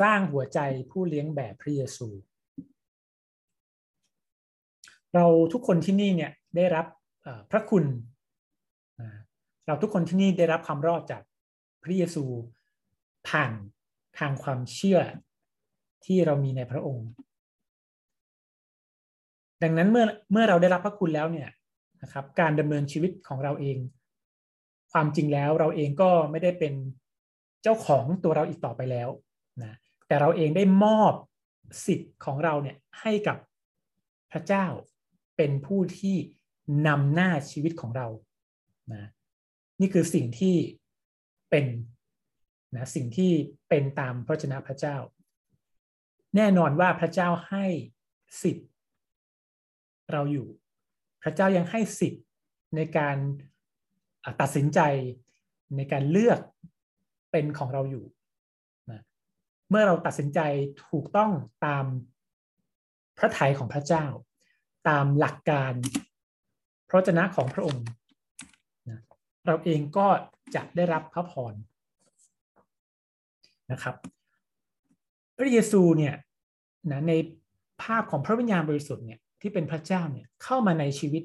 สร้างหัวใจผู้เลี้ยงแบบพระเยซู เราทุกคนที่นี่เนี่ยได้รับพระคุณ เราทุกคนที่นี่ได้รับความรอดจากพระเยซูผ่านทางความเชื่อที่เรามีในพระองค์ ดังนั้นเมื่อเมื่อเราได้รับพระคุณแล้วเนี่ยนะครับการดำเนินชีวิตของเราเอง ความจริงแล้วเราเองก็ไม่ได้เป็นเจ้าของตัวเราอีกต่อไปแล้วนะ แต่เราเองได้มอบสิทธิ์ของเราเนี่ยให้กับพระเจ้าเป็นผู้ที่นำหน้าชีวิตของเรานะนี่คือสิ่งที่เป็นนะสิ่งที่เป็นตามพระชนะพระเจ้า แน่นอนว่าพระเจ้าให้สิทธิ์เราอยู่ พระเจ้ายังให้สิทธิ์ในการตัดสินใจในการเลือกเป็นของเราอยู่ เมื่อเราตัดสินใจถูกต้องตามพระทัยของพระเจ้า ตามหลักการพระเจนะของพระองค์นะเราเองก็จะได้รับพระพรนะครับพระเยซูเนี่ยนะในภาพของพระวิญญาณบริสุทธิ์เนี่ยที่เป็นพระเจ้าเนี่ยเข้ามาในชีวิต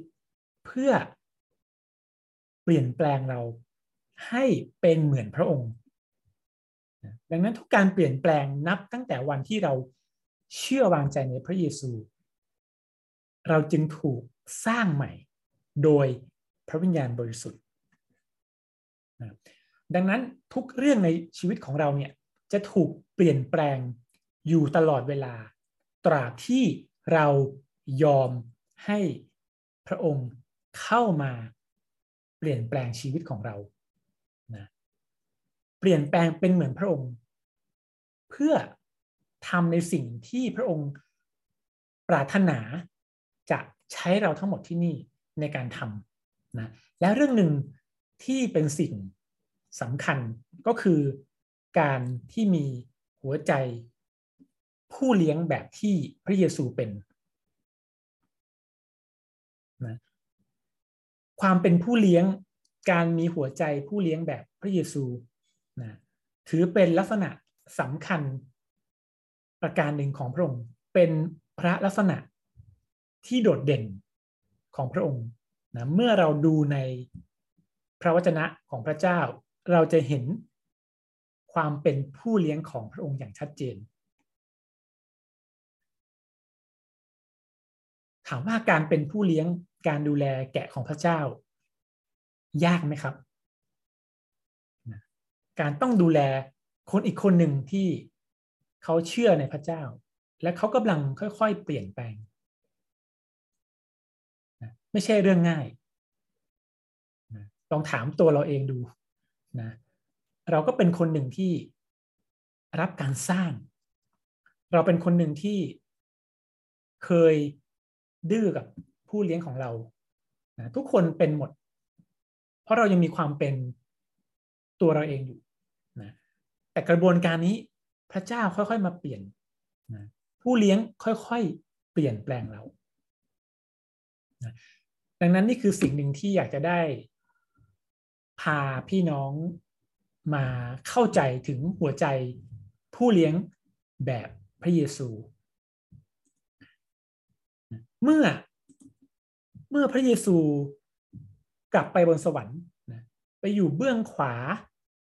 เพื่อเปลี่ยนแปลงเราให้เป็นเหมือนพระองค์ ดังนั้นทุกการเปลี่ยนแปลงนับตั้งแต่วันที่เราเชื่อวางใจในพระเยซู เราจึงถูกสร้างใหม่ โดยพระวิญญาณบริสุทธิ์ดังนั้นทุกเรื่องในชีวิตของเราเนี่ยจะถูกเปลี่ยนแปลงอยู่ตลอดเวลา ตราบที่เรายอมให้พระองค์เข้ามาเปลี่ยนแปลงชีวิตของเรา เปลี่ยนแปลงเป็นเหมือนพระองค์ เพื่อทำในสิ่งที่พระองค์ปรารถนาจะใช้เราทั้งหมดที่นี่ในการทำนะและเรื่องหนึ่งที่เป็นสิ่งสำคัญก็คือการที่มีหัวใจผู้เลี้ยงแบบที่พระเยซูเป็นนะความเป็นผู้เลี้ยงการมีหัวใจผู้เลี้ยงแบบพระเยซู นะถือเป็นลักษณะสำคัญประการหนึ่งของพระองค์ เป็นพระลักษณะที่โดดเด่นของพระองค์นะเมื่อเราดูในพระวจนะของพระเจ้า เราจะเห็นความเป็นผู้เลี้ยงของพระองค์อย่างชัดเจน ถามว่าการเป็นผู้เลี้ยงการดูแลแกะของพระเจ้า ยากไหมครับ การต้องดูแลคนอีกคนหนึ่งที่เขาเชื่อในพระเจ้า และเขากำลังค่อยๆ เปลี่ยนแปลง ไม่ใช่เรื่องง่าย ลองถามตัวเราเองดูนะเราก็เป็นคนหนึ่งที่รับการสร้าง เราเป็นคนหนึ่งที่เคยดื้อกับผู้เลี้ยงของเรานะทุกคนเป็นหมด เพราะเรายังมีความเป็นตัวเราเองอยู่ แต่กระบวนการนี้พระเจ้าค่อยๆมาเปลี่ยนนะผู้เลี้ยงค่อยๆเปลี่ยนแปลงเรานะดังนั้นนี่คือสิ่งหนึ่งที่อยากจะได้ พาพี่น้องมาเข้าใจถึงหัวใจผู้เลี้ยงแบบพระเยซู เมื่อเมื่อพระเยซูกลับไปบนสวรรค์ไปอยู่เบื้องขวา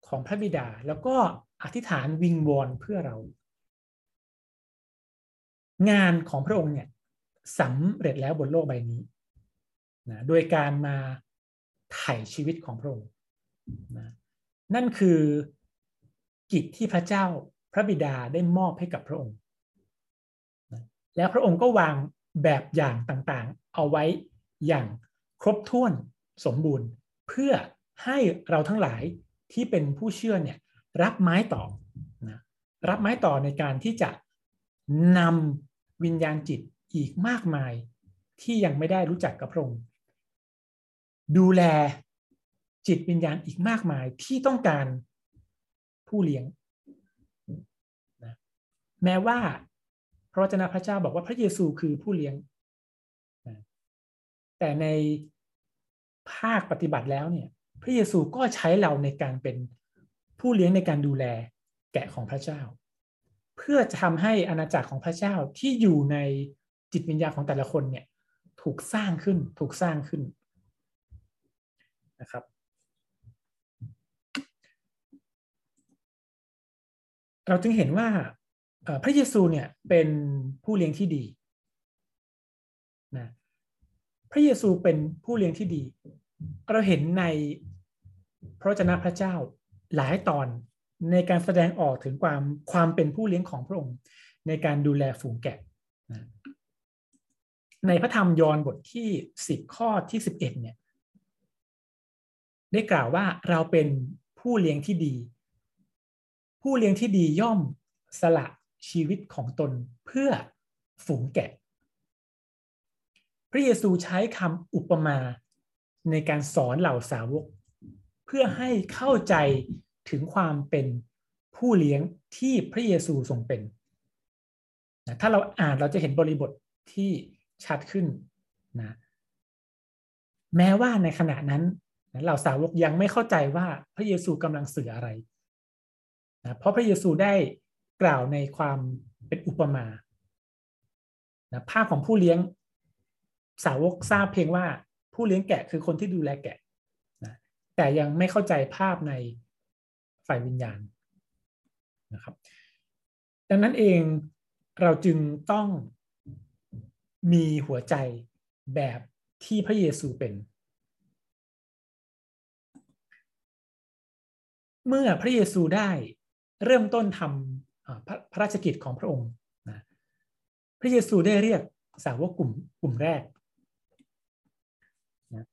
ของพระบิดาแล้วก็ อธิษฐานวิงวอนเพื่อเรา งานของพระองค์เนี่ยสำเร็จแล้วบนโลกใบนี้นะโดยการมาไถ่ชีวิตของพระองค์นะนั่นคือกิจที่พระเจ้าพระบิดาได้มอบให้กับพระองค์แล้วพระองค์ก็วางแบบอย่างต่างๆ เอาไว้อย่างครบถ้วนสมบูรณ์ เพื่อให้เราทั้งหลายที่เป็นผู้เชื่อเนี่ย รับไม้ต่อนะรับไม้ต่อในการที่จะนำวิญญาณจิตอีกมากมายที่ยังไม่ได้รู้จักกับพระองค์ดูแลจิตวิญญาณอีกมากมายที่ต้องการผู้เลี้ยงนะแม้ว่าพระวจนะพระเจ้าบอกว่าพระเยซูคือผู้เลี้ยงนะแต่ในภาคปฏิบัติแล้วเนี่ย พระเยซูก็ใช้เราในการเป็น ผู้เลี้ยงในการดูแลแกะของพระเจ้า เพื่อจะทำให้อาณาจักรของพระเจ้าที่อยู่ในจิตวิญญาณของแต่ละคนเนี่ยถูกสร้างขึ้นถูกสร้างขึ้นนะครับ เราจึงเห็นว่าพระเยซูเนี่ยเป็นผู้เลี้ยงที่ดีนะพระเยซูเป็นผู้เลี้ยงที่ดี เราเห็นในพระเจ้าพระเจ้า หลายตอนในการแสดงออกถึงความความเป็นผู้เลี้ยงของพระองค์ ในการดูแลฝูงแกะ ในพระธรรมยอห์นบทที่สิบข้อที่สิบเอ็ดเนี่ยได้กล่าวว่าเราเป็นผู้เลี้ยงที่ดี ผู้เลี้ยงที่ดีย่อมสละชีวิตของตนเพื่อฝูงแกะ พระเยซูใช้คำอุปมาในการสอนเหล่าสาวก เพื่อให้เข้าใจ ถึงความเป็นผู้เลี้ยงที่พระเยซูทรงเป็นนะถ้าเราอ่านเราจะเห็นบริบทที่ชัดขึ้นนะแม้ว่าในขณะนั้นเหล่าสาวกยังไม่เข้าใจว่าพระเยซูกำลังสื่ออะไรนะเพราะพระเยซูได้กล่าวในความเป็นอุปมานะภาพของผู้เลี้ยงสาวกทราบเพียงว่าผู้เลี้ยงแกะคือคนที่ดูแลแกะนะแต่ยังไม่เข้าใจภาพใน ฝ่ายวิญญาณนะครับ ดังนั้นเองเราจึงต้องมีหัวใจแบบที่พระเยซูเป็น เมื่อพระเยซูได้เริ่มต้นทำพระราชกิจของพระองค์นะพระเยซูได้เรียกสาวกกลุ่มกลุ่มแรกนะ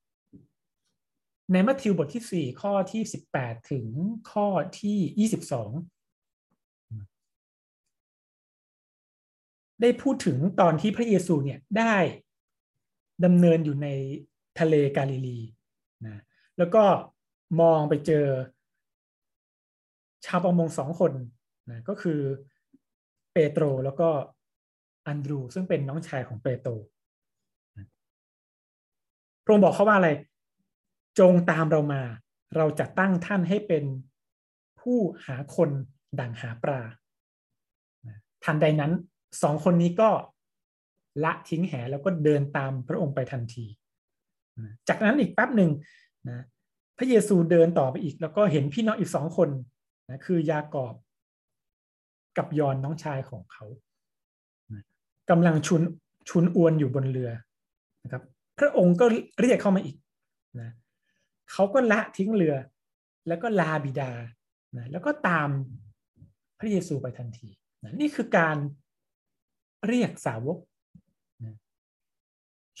ในมัทธิวบทที่ 4 ข้อที่ 18 ถึงข้อที่ 22 ได้พูดถึงตอนที่พระเยซูเนี่ยได้ดำเนินอยู่ในทะเลกาลิลีนะแล้วก็มองไปเจอ ชาวประมงสองคนนะก็คือเปโตรแล้วก็อันดรูซึ่งเป็นน้องชายของเปโตรพระองค์บอกเขาว่าอะไร จงตามเรามา เราจะตั้งท่านให้เป็นผู้หาคนดังหาปลาทันใดนั้นสองคนนี้ก็ละทิ้งแหแล้วก็เดินตามพระองค์ไปทันที จากนั้นอีกแป๊บหนึ่งนะพระเยซูเดินต่อไปอีก แล้วก็เห็นพี่น้องอีกสองคนนะคือยากอบกับยอนน้องชายของเขากำลังชุนชุนอวนอยู่บนเรือนะครับ พระองค์ก็เรียกเข้ามาอีกนะ เขาก็ละทิ้งเรือ แล้วก็ลาบิดานะแล้วก็ตามพระเยซูไปทันทีนะนี่คือการเรียกสาวกนะ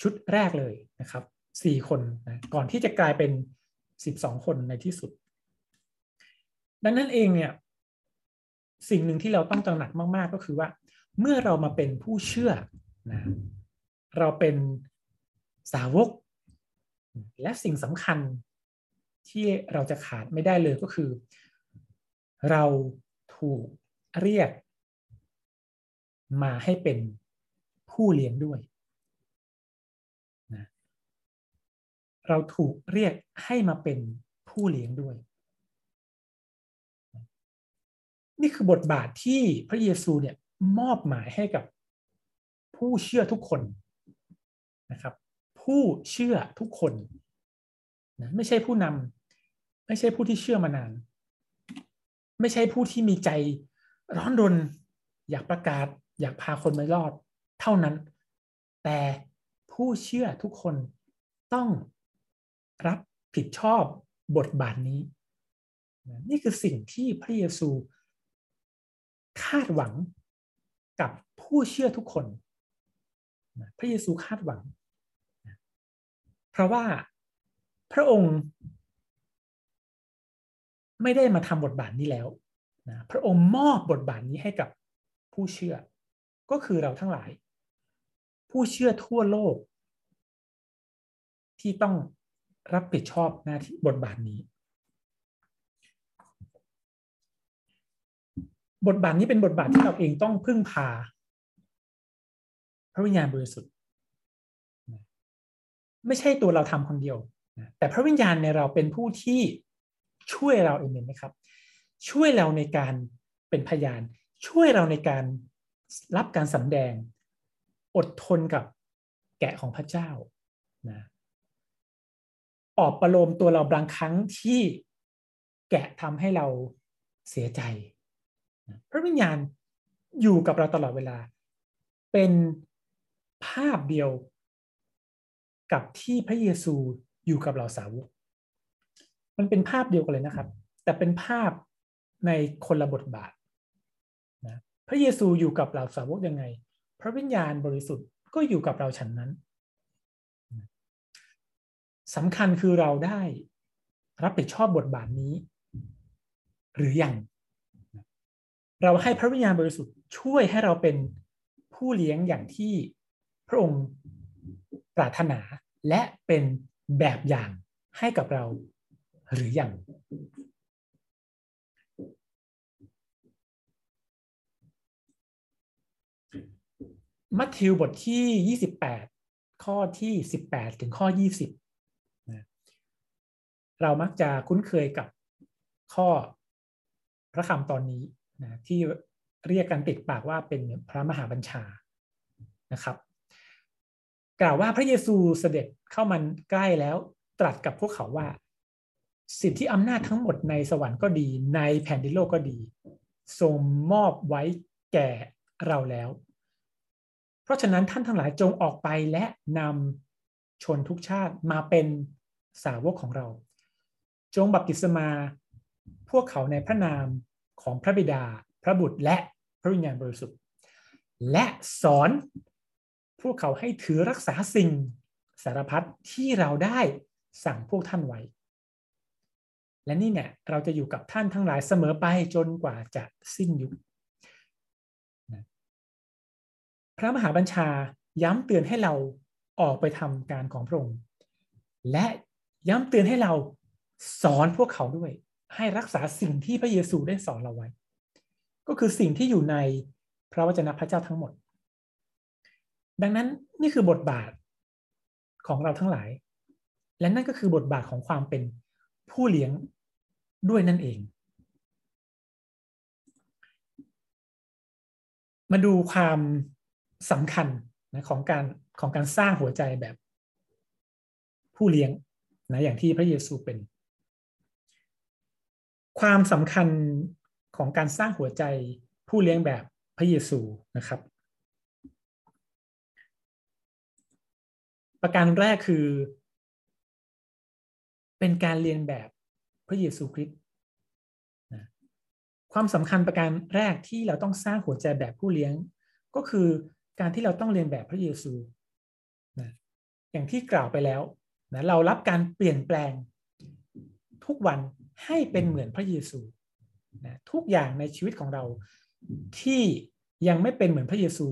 ชุดแรกเลยนะครับสี่คนนะก่อนที่จะกลายเป็นสิบสองคนในที่สุด ดังนั้นเองเนี่ยสิ่งหนึ่งที่เราต้องตระหนักมาก ๆ ก็คือว่า เมื่อเรามาเป็นผู้เชื่อนะเราเป็นสาวก และสิ่งสำคัญ ที่เราจะขาดไม่ได้เลยก็คือ เราถูกเรียก มาให้เป็นผู้เลี้ยงด้วยนะเราถูกเรียกให้มาเป็นผู้เลี้ยงด้วย นี่คือบทบาทที่พระเยซูเนี่ยมอบหมายให้กับผู้เชื่อทุกคนนะครับ ผู้เชื่อทุกคน นะไม่ใช่ผู้นำไม่ใช่ผู้ที่เชื่อมานาน ไม่ใช่ผู้ที่มีใจร้อนรน อยากประกาศ อยากพาคนมารอด เท่านั้น แต่ผู้เชื่อทุกคนต้องรับผิดชอบบทบาทนี้ นี่คือสิ่งที่พระเยซูคาดหวังกับผู้เชื่อทุกคน พระเยซูคาดหวัง เพราะว่า พระองค์ ไม่ได้มาทำบทบาทนี้แล้วนะพระองค์มอบบทบาทนี้ให้กับผู้เชื่อ ก็คือเราทั้งหลาย ผู้เชื่อทั่วโลก ที่ต้องรับผิดชอบหน้าที่บทบาทนี้ บทบาทนี้เป็นบทบาทที่เราเองต้องพึ่งพา พระวิญญาณบริสุทธิ์ ไม่ใช่ตัวเราทำคนเดียว แต่พระวิญญาณในเราเป็นผู้ที่ช่วยเราเองไหมครับ ช่วยเราในการเป็นพยาน ช่วยเราในการรับการสำแดง อดทนกับแกะของพระเจ้านะปอบประโลมตัวเราบางครั้งที่แกะทำให้เราเสียใจ พระวิญญาณอยู่กับเราตลอดเวลา เป็นภาพเดียวกับที่พระเยซู อยู่กับเราสาวก มันเป็นภาพเดียวกันเลยนะครับ แต่เป็นภาพในคนละบทบาทนะพระเยซูอยู่กับเราสาวกยังไง พระวิญญาณบริสุทธิ์ก็อยู่กับเราฉันนั้นสำคัญคือเราได้รับผิดชอบบทบาทนี้ หรืออยังเราให้พระวิญญาณบริสุทธิ์ช่วยให้เราเป็นผู้เลี้ยงอย่างที่พระองค์ปรารถนาและเป็น แบบอย่างให้กับเราหรืออยังมัทธิวบทที่ 28 ข้อที่ 18 ถึงข้อ 20นะเรามักจะคุ้นเคยกับข้อพระคำตอนนี้นะที่เรียกกันติดปากว่าเป็นพระมหาบัญชานะครับ กล่าวว่าพระเยซูเสด็จ เข้ามันใกล้แล้วตรัสกับพวกเขาว่า สิทธิอำนาจทั้งหมดในสวรรค์ก็ดี ในแผ่นดินโลกก็ดีทรงมอบไว้แก่เราแล้ว เพราะฉะนั้นท่านทั้งหลายจงออกไปและนำชนทุกชาติมาเป็นสาวกของเรา จงบัพติศมาพวกเขาในพระนามของพระบิดา พระบุตรและพระวิญญาณบริสุทธิ์ และสอนพวกเขาให้ถือรักษาสิ่ง สารพัดที่เราได้สั่งพวกท่านไว้ และนี่เนี่ยเราจะอยู่กับท่านทั้งหลายเสมอไปจนกว่าจะสิ้นยุคพระมหาบัญชาย้ำเตือนให้เราออกไปทำการของพระองค์ และย้ำเตือนให้เราสอนพวกเขาด้วย ให้รักษาสิ่งที่พระเยซูได้สอนเราไว้ ก็คือสิ่งที่อยู่ในพระวจนะพระเจ้าทั้งหมด ดังนั้นนี่คือบทบาท ของเราทั้งหลาย และนั่นก็คือบทบาทของความเป็นผู้เลี้ยงด้วยนั่นเอง มาดูความสำคัญนะของการของการสร้างหัวใจแบบผู้เลี้ยงนะอย่างที่พระเยซูเป็น ความสำคัญของการสร้างหัวใจผู้เลี้ยงแบบพระเยซูนะครับ ประการแรกคือ เป็นการเรียนแบบพระเยซูคริสต์ความสำคัญประการแรกที่เราต้องสร้างหัวใจแบบผู้เลี้ยง ก็คือการที่เราต้องเรียนแบบพระเยซูนะอย่างที่กล่าวไปแล้วนะเรารับการเปลี่ยนแปลงทุกวันให้เป็นเหมือนพระเยซูนะทุกอย่างในชีวิตของเราที่ยังไม่เป็นเหมือนพระเยซู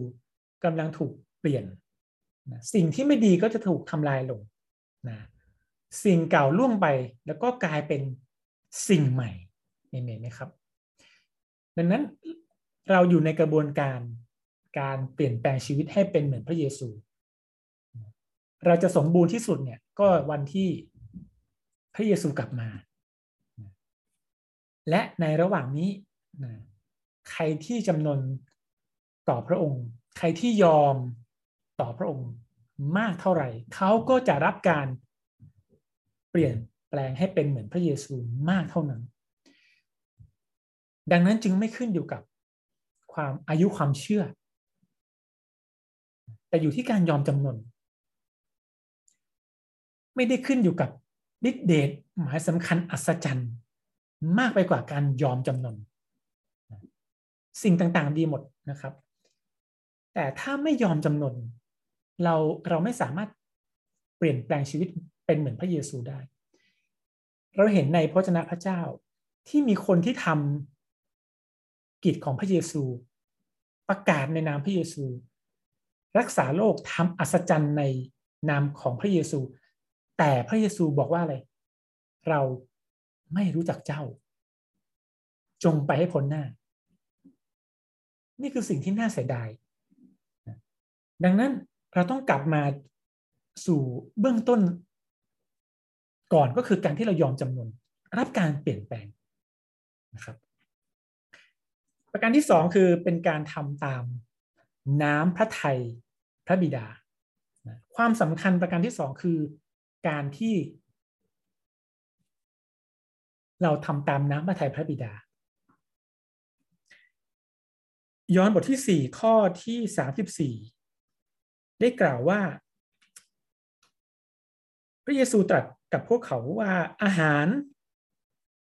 กำลังถูกเปลี่ยน นะสิ่งที่ไม่ดีก็จะถูกทำลายลงนะสิ่งเก่าล่วงไปแล้วก็กลายเป็นสิ่งใหม่เห็นไหมครับ ดังนั้นเราอยู่ในกระบวนการการเปลี่ยนแปลงชีวิตให้เป็นเหมือนพระเยซู เราจะสมบูรณ์ที่สุดเนี่ยก็วันที่พระเยซูกลับมา และในระหว่างนี้ใครที่จำนนต่อพระองค์ ใครที่ยอม ต่อพระองค์มากเท่าไหร่ เขาก็จะรับการเปลี่ยนแปลงให้เป็นเหมือนพระเยซูมากเท่านั้น ดังนั้นจึงไม่ขึ้นอยู่กับความอายุความเชื่อ แต่อยู่ที่การยอมจำนน ไม่ได้ขึ้นอยู่กับฤทธิเดชหมายสำคัญอัศจรรย์มากไปกว่าการยอมจำนน สิ่งต่างๆดีหมดนะครับ แต่ถ้าไม่ยอมจำนน เราเราไม่สามารถเปลี่ยนแปลงชีวิตเป็นเหมือนพระเยซูได้ เราเห็นในพระเจ้าพระเจ้าที่มีคนที่ทำกิจของพระเยซู ประกาศในนามพระเยซู รักษาโรคทำอัศจรรย์ในนามของพระเยซู แต่พระเยซูบอกว่าอะไร เราไม่รู้จักเจ้า จงไปให้พ้นหน้า นี่คือสิ่งที่น่าเสียดาย ดังนั้น เราต้องกลับมาสู่เบื้องต้น ก่อนก็คือการที่เรายอมจำนวนรับการเปลี่ยนแปลงนะครับ ประการที่สองคือเป็นการทำตามน้ำพระไทยพระบิดา ความสำคัญประการที่สองคือการที่ เราทำตามน้ำพระทัยพระบิดา ย้อนบทที่สี่ข้อที่สามสิบสี่ ได้กล่าวว่า พระเยซูตรัสกับพวกเขาว่าอาหาร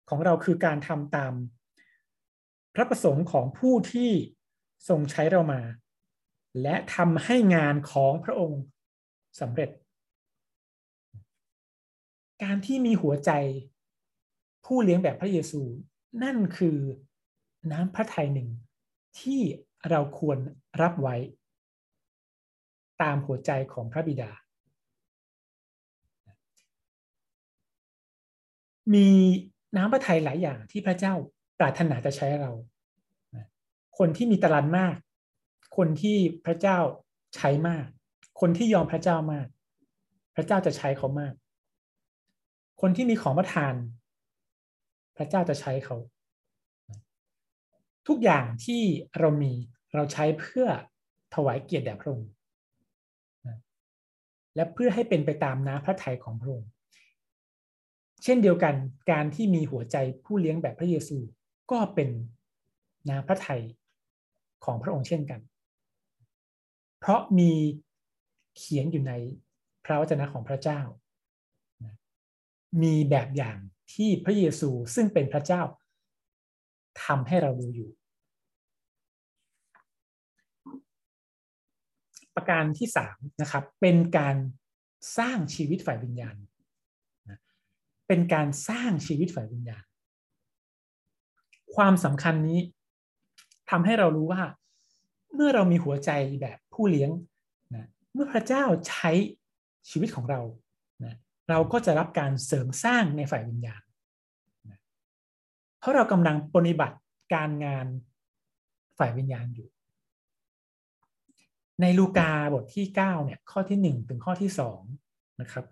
ของเราคือการทำตาม พระประสงค์ของผู้ที่ทรงใช้เรามา และทำให้งานของพระองค์สำเร็จ การที่มีหัวใจผู้เลี้ยงแบบพระเยซู นั่นคือน้ำพระทัยหนึ่งที่เราควรรับไว้ ตามหัวใจของพระบิดา มีน้ำพระทัยหลายอย่างที่พระเจ้าปรารถนาจะใช้เรา คนที่มีตรันมาก คนที่พระเจ้าใช้มาก คนที่ยอมพระเจ้ามาก พระเจ้าจะใช้เขามาก คนที่มีของประทาน พระเจ้าจะใช้เขา ทุกอย่างที่เรามีเราใช้เพื่อถวายเกียรติแด่พระองค์ และเพื่อให้เป็นไปตามน้ำพระทัยของพระองค์เช่นเดียวกันการที่มีหัวใจผู้เลี้ยงแบบพระเยซูก็เป็นน้ำพระทัยของพระองค์เช่นกัน เพราะมีเขียนอยู่ในพระวจนะของพระเจ้า มีแบบอย่างที่พระเยซูซึ่งเป็นพระเจ้าทำให้เราดูอยู่ ประการที่สามนะครับเป็นการสร้างชีวิตฝ่ายวิญญาณ เป็นการสร้างชีวิตฝ่ายวิญญาณ ความสำคัญนี้ทำให้เรารู้ว่า เมื่อเรามีหัวใจแบบผู้เลี้ยงนะเมื่อพระเจ้าใช้ชีวิตของเรานะเราก็จะรับการเสริมสร้างในฝ่ายวิญญาณนะเพราะเรากำลังปฏิบัติการงานฝ่ายวิญญาณอยู่ ในลูกาบทที่9เนี่ยข้อที่ 1 ถึงข้อที่2นะครับ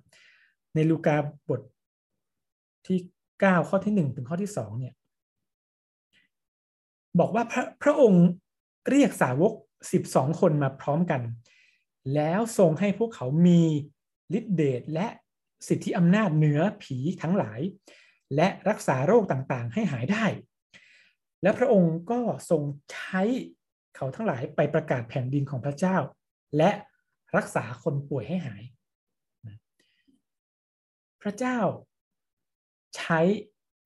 ในลูกาบทที่เก้าข้อที่หนึ่งถึงข้อที่สองเนี่ยบอกว่าพระพระองค์เรียกสาวกสิบสองคนมาพร้อมกัน แล้วทรงให้พวกเขามีฤทธิเดชและสิทธิอำนาจเหนือผีทั้งหลาย และรักษาโรคต่างๆ ให้หายได้ และพระองค์ก็ทรงใช้ เขาทั้งหลายไปประกาศแผ่นดินของพระเจ้า และรักษาคนป่วยให้หาย พระเจ้าใช้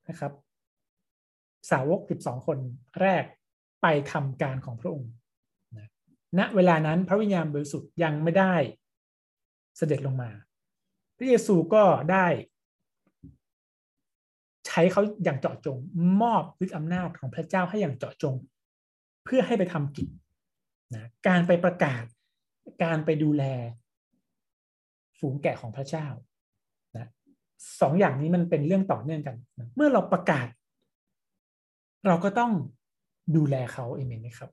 นะครับ สาวก 12 คนแรกไปทำการของพระองค์นะณเวลานั้นพระวิญญาณบริสุทธิ์ยังไม่ได้เสด็จลงมา พระเยซูก็ได้ใช้เขาอย่างเจาะจง มอบฤทธิอำนาจของพระเจ้าให้อย่างเจาะจง พื่อให้ไปทำกิจนะการไปประกาศการไปดูแล ฝูงแกะของพระเจ้าสองอย่างนี้มันเป็นเรื่องต่อเนื่องกันเมื่อเราประกาศ เราก็ต้องดูแลเขาเอเมนไหมครับ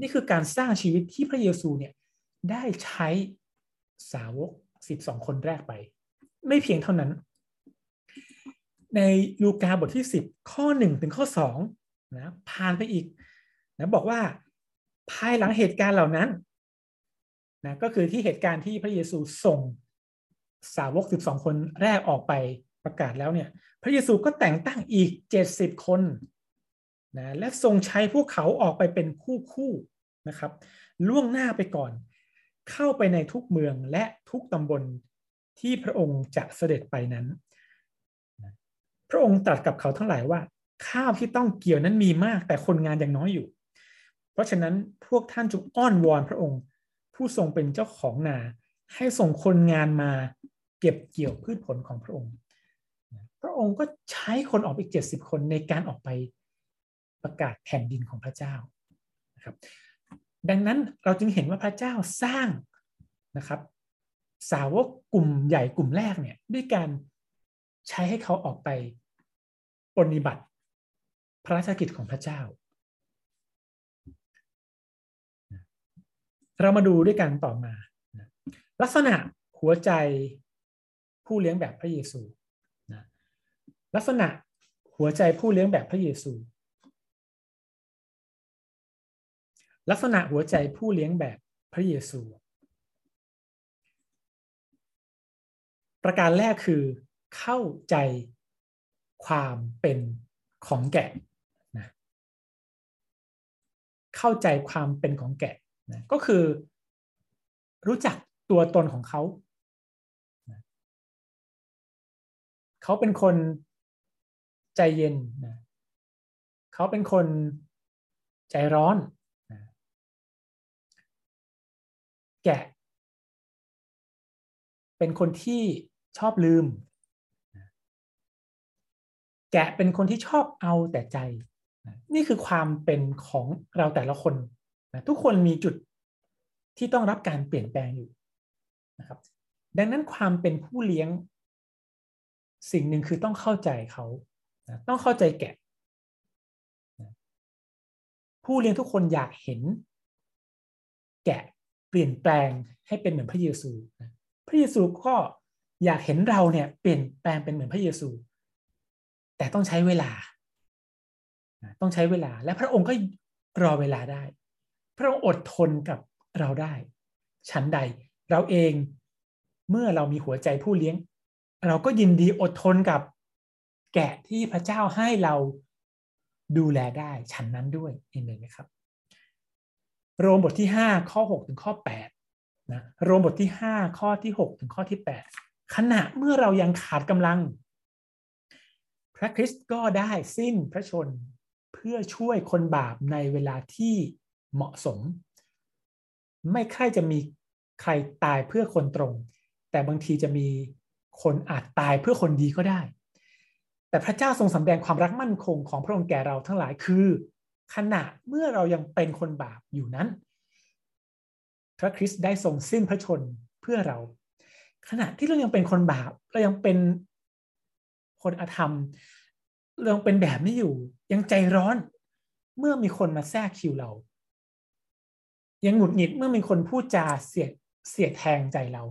นี่คือการสร้างชีวิตที่พระเยซูเนี่ยได้ใช้สาวกสิบสองคนแรกไป ไม่เพียงเท่านั้น ในลูกาบทที่สิบข้อหนึ่งถึงข้อสองนะผ่านไปอีก นะบอกว่าภายหลังเหตุการณ์เหล่านั้นนะก็คือที่เหตุการณ์ที่พระเยซูส่งสาวก 12 คนแรกออกไปประกาศแล้วเนี่ย พระเยซูก็แต่งตั้งอีก 70 คนนะและทรงใช้พวกเขาออกไปเป็นคู่คู่นะครับ ล่วงหน้าไปก่อน เข้าไปในทุกเมืองและทุกตำบลที่พระองค์จะเสด็จไปนั้น พระองค์ตรัสกับเขาทั้งหลายว่า ข้าวที่ต้องเกี่ยวนั้นมีมากแต่คนงานยังน้อยอยู่ เพราะฉะนั้นพวกท่านจงอ้อนวอนพระองค์ ผู้ทรงเป็นเจ้าของนา ให้ส่งคนงานมาเก็บเกี่ยวพืชผลของพระองค์ พระองค์ก็ใช้คนออกอีกเจ็ดสิบคนในการออกไปประกาศแผ่นดินของพระเจ้านะครับดังนั้นเราจึงเห็นว่าพระเจ้าสร้างนะครับ สาวกกลุ่มใหญ่กลุ่มแรกเนี่ยด้วยการใช้ให้เขาออกไปปฏิบัติพระราชกิจของพระเจ้า เรามาดูด้วยกันต่อมา ลักษณะหัวใจผู้เลี้ยงแบบพระเยซูนะลักษณะหัวใจผู้เลี้ยงแบบพระเยซู ลักษณะหัวใจผู้เลี้ยงแบบพระเยซู ประการแรกคือเข้าใจความเป็นของแกะนะเข้าใจความเป็นของแกะ นะก็คือรู้จักตัวตนของเขา เขาเป็นคนใจเย็นนะเขาเป็นคนใจร้อนนะแกะ เป็นคนที่ชอบลืม แกะเป็นคนที่ชอบเอาแต่ใจ นี่คือความเป็นของเราแต่ละคน ทุกคนมีจุดที่ต้องรับการเปลี่ยนแปลงอยู่นะครับ ดังนั้นความเป็นผู้เลี้ยงสิ่งหนึ่งคือต้องเข้าใจเขาต้องเข้าใจแกะ ผู้เลี้ยงทุกคนอยากเห็น แกะเปลี่ยนแปลงให้เป็นเหมือนพระเยซูพระเยซูก็อยากเห็นเราเนี่ยเปลี่ยนแปลงเป็นเหมือนพระเยซู แต่ต้องใช้เวลา ต้องใช้เวลาและพระองค์ก็รอเวลาได้ พระองค์อดทนกับเราได้ชั้นใด เราเองเมื่อเรามีหัวใจผู้เลี้ยง เราก็ยินดีอดทนกับแกะที่พระเจ้าให้เราดูแลได้ ฉันนั้นด้วยเองเลยนะครับ โรมบทที่ 5 ข้อ 6 ถึงข้อ8นะโรมบทที่ 5 ข้อที่ 6 ถึงข้อที่ 8 ขณะเมื่อเรายังขาดกำลัง พระคริสต์ก็ได้สิ้นพระชนเพื่อช่วยคนบาปในเวลาที่ เหมาะสม ไม่ใครจะมีใครตายเพื่อคนตรง แต่บางทีจะมีคนอาจตายเพื่อคนดีก็ได้ แต่พระเจ้าทรงสำแดงความรักมั่นคงของพระองค์แก่เราทั้งหลายคือ ขณะเมื่อเรายังเป็นคนบาปอยู่นั้น พระคริสต์ได้ทรงสิ้นพระชนเพื่อเรา ขณะที่เรายังเป็นคนบาปเรายังเป็นคนอธรรมเรายังเป็นแบบนี้อยู่ ยังใจร้อน เมื่อมีคนมาแทรกคิวเรา ยังหงุดหงิดเมื่อมีคนพูดจาเสียดเสียดแทงใจเรา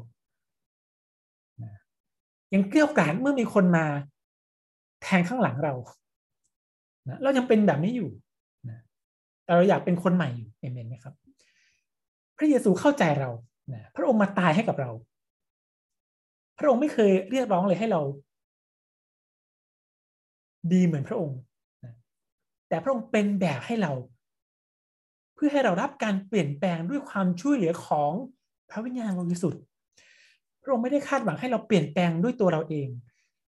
ยังเกลี้ยกล่อมเมื่อมีคนมาแทงข้างหลังเรานะเรายังเป็นแบบนี้อยู่นะแต่เราอยากเป็นคนใหม่อยู่เอเมนไหมครับ พระเยซูเข้าใจเรานะพระองค์มาตายให้กับเรา พระองค์ไม่เคยเรียกร้องเลยให้เรา ดีเหมือนพระองค์นะแต่พระองค์เป็นแบบให้เรา พื่อให้เรารับการเปลี่ยนแปลงด้วยความช่วยเหลือของพระวิญญาณบริสุทธิ์ พระองค์ไม่ได้คาดหวังให้เราเปลี่ยนแปลงด้วยตัวเราเอง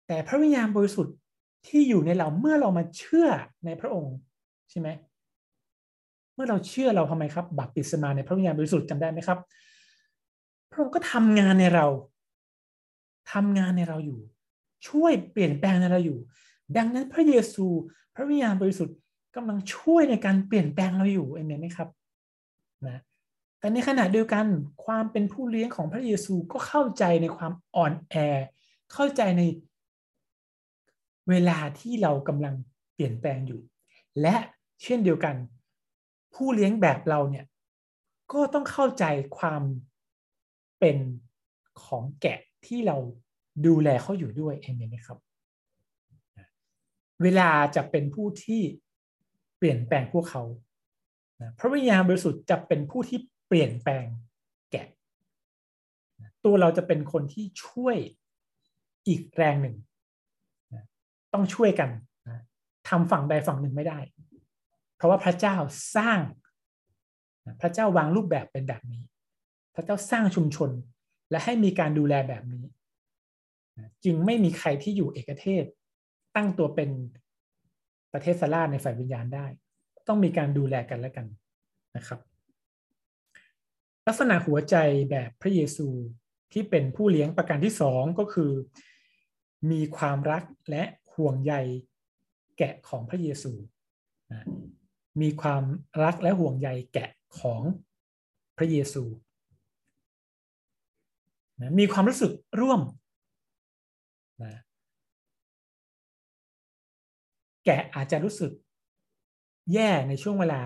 แต่พระวิญญาณบริสุทธิ์ที่อยู่ในเราเมื่อเรามาเชื่อในพระองค์ใช่ไหมเมื่อเราเชื่อเราทำไมครับ บัพติศมาในพระวิญญาณบริสุทธิ์จำได้ไหมครับ พระองค์ก็ทำงานในเราทำงานในเราอยู่ ช่วยเปลี่ยนแปลงในเราอยู่ ดังนั้นพระเยซู พระวิญญาณบริสุทธิ์ กำลังช่วยในการเปลี่ยนแปลงเราอยู่เองไหมครับนะแต่ในขณะเดียวกันความเป็นผู้เลี้ยงของพระเยซูก็เข้าใจในความอ่อนแอ เข้าใจในเวลาที่เรากำลังเปลี่ยนแปลงอยู่ และเช่นเดียวกัน ผู้เลี้ยงแบบเราเนี่ยก็ต้องเข้าใจความเป็นของแกะที่เราดูแลเขาอยู่ด้วยเองไหมครับ เวลาจะเป็นผู้ที่ เปลี่ยนแปลงพวกเขาพระวิญญาณบริสุทธิ์จะเป็นผู้ที่เปลี่ยนแปลงแกะ ตัวเราจะเป็นคนที่ช่วยอีกแรงหนึ่ง ต้องช่วยกันทำฝั่งใดฝั่งหนึ่งไม่ได้ เพราะว่าพระเจ้าสร้างพระเจ้าวางรูปแบบเป็นแบบนี้ พระเจ้าสร้างชุมชนและให้มีการดูแลแบบนี้ จึงไม่มีใครที่อยู่เอกเทศ ตั้งตัวเป็น ประเทศสลาในฝ่ายวิญญาณได้ ต้องมีการดูแลกันและกันนะครับ ลักษณะหัวใจแบบพระเยซูที่เป็นผู้เลี้ยงประการที่สองก็คือ มีความรักและห่วงใยแกะของพระเยซูมีความรักและห่วงใยแกะของพระเยซูมีความรู้สึกร่วมนะ แกะอาจจะรู้สึกแย่ในช่วงเวลา